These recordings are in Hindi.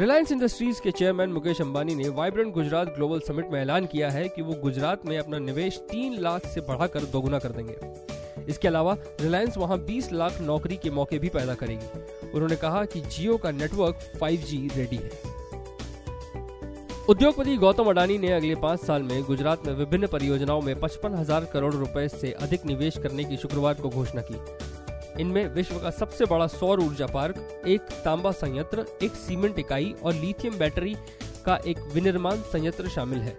रिलायंस इंडस्ट्रीज़ के चेयरमैन मुकेश अंबानी ने वाइब्रेंट गुजरात ग्लोबल समिट में ऐलान किया है कि वो गुजरात में अपना निवेश तीन लाख से बढ़ाकर दोगुना कर देंगे। इसके अलावा रिलायंस वहाँ 20 लाख नौकरी के मौके भी पैदा करेगी। उन्होंने कहा कि जियो का नेटवर्क 5G रेडी है। उद्योगपति गौतम अडानी ने अगले पाँच साल में गुजरात में विभिन्न परियोजनाओं में पचपन हज़ार करोड़ रुपए से अधिक निवेश करने की शुक्रवार को घोषणा की। इनमें विश्व का सबसे बड़ा सौर ऊर्जा पार्क, एक तांबा संयंत्र, एक सीमेंट इकाई और लिथियम बैटरी का एक विनिर्माण संयंत्र शामिल है।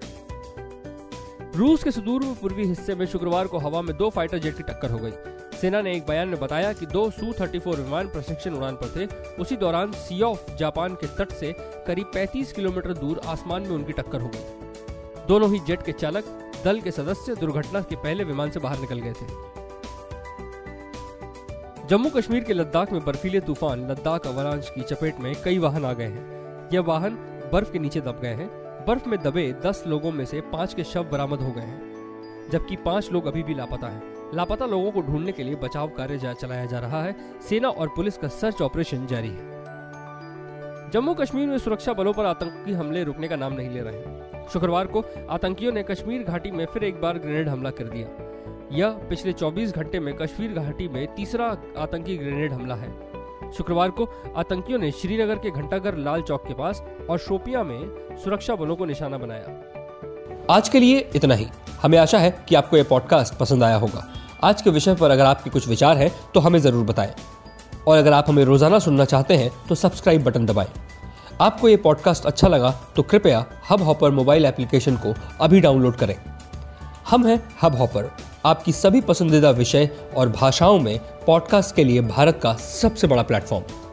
रूस के सुदूर पूर्वी हिस्से में शुक्रवार को हवा में दो फाइटर जेट की टक्कर हो गई। सेना ने एक बयान में बताया कि दो सू थर्टी फोर विमान प्रशिक्षण उड़ान पर थे। उसी दौरान सी ऑफ़ जापान के तट से करीब 35 किलोमीटर दूर आसमान में उनकी टक्कर हो गई। दोनों ही जेट के चालक, दल के सदस्य दुर्घटना के पहले विमान से बाहर निकल गए थे। जम्मू कश्मीर के लद्दाख में बर्फीले तूफ़ान लद्दाख अवलांच की चपेट में कई वाहन आ गए हैं। यह वाहन बर्फ़ के नीचे दब गए हैं। बर्फ़ में दबे दस लोगों में से पाँच के शव बरामद हो गए हैं, जबकि पाँच लोग अभी भी लापता हैं। लापता लोगों को ढूँढने के लिए बचाव कार्य चलाया जा रहा है। सेना और पुलिस का सर्च ऑपरेशन जारी है। जम्मू कश्मीर में सुरक्षा बलों पर आतंकी हमले रुकने का नाम नहीं ले रहे शुक्रवार को आतंकियों ने कश्मीर घाटी में फिर एक बार ग्रेनेड हमला कर दिया। यह पिछले 24 घंटे में कश्मीर घाटी में तीसरा आतंकी ग्रेनेड हमला है। शुक्रवार को आतंकियों ने श्रीनगर के घंटाघर लाल चौक के पास और शोपिया में सुरक्षा बलों को निशाना बनाया। आज के लिए इतना ही। हमें आशा है कि आपको यह पॉडकास्ट पसंद आया होगा। आज के विषय पर अगर आपके कुछ विचार हैं तो हमें ज़रूर बताएँ। और अगर आप हमें रोज़ाना सुनना चाहते हैं तो सब्सक्राइब बटन दबाएँ। आपको ये पॉडकास्ट अच्छा लगा तो कृपया हब हॉपर मोबाइल एप्लीकेशन को अभी डाउनलोड करें। हम हैं हब हॉपर आपकी सभी पसंदीदा विषय और भाषाओं में पॉडकास्ट के लिए भारत का सबसे बड़ा प्लेटफॉर्म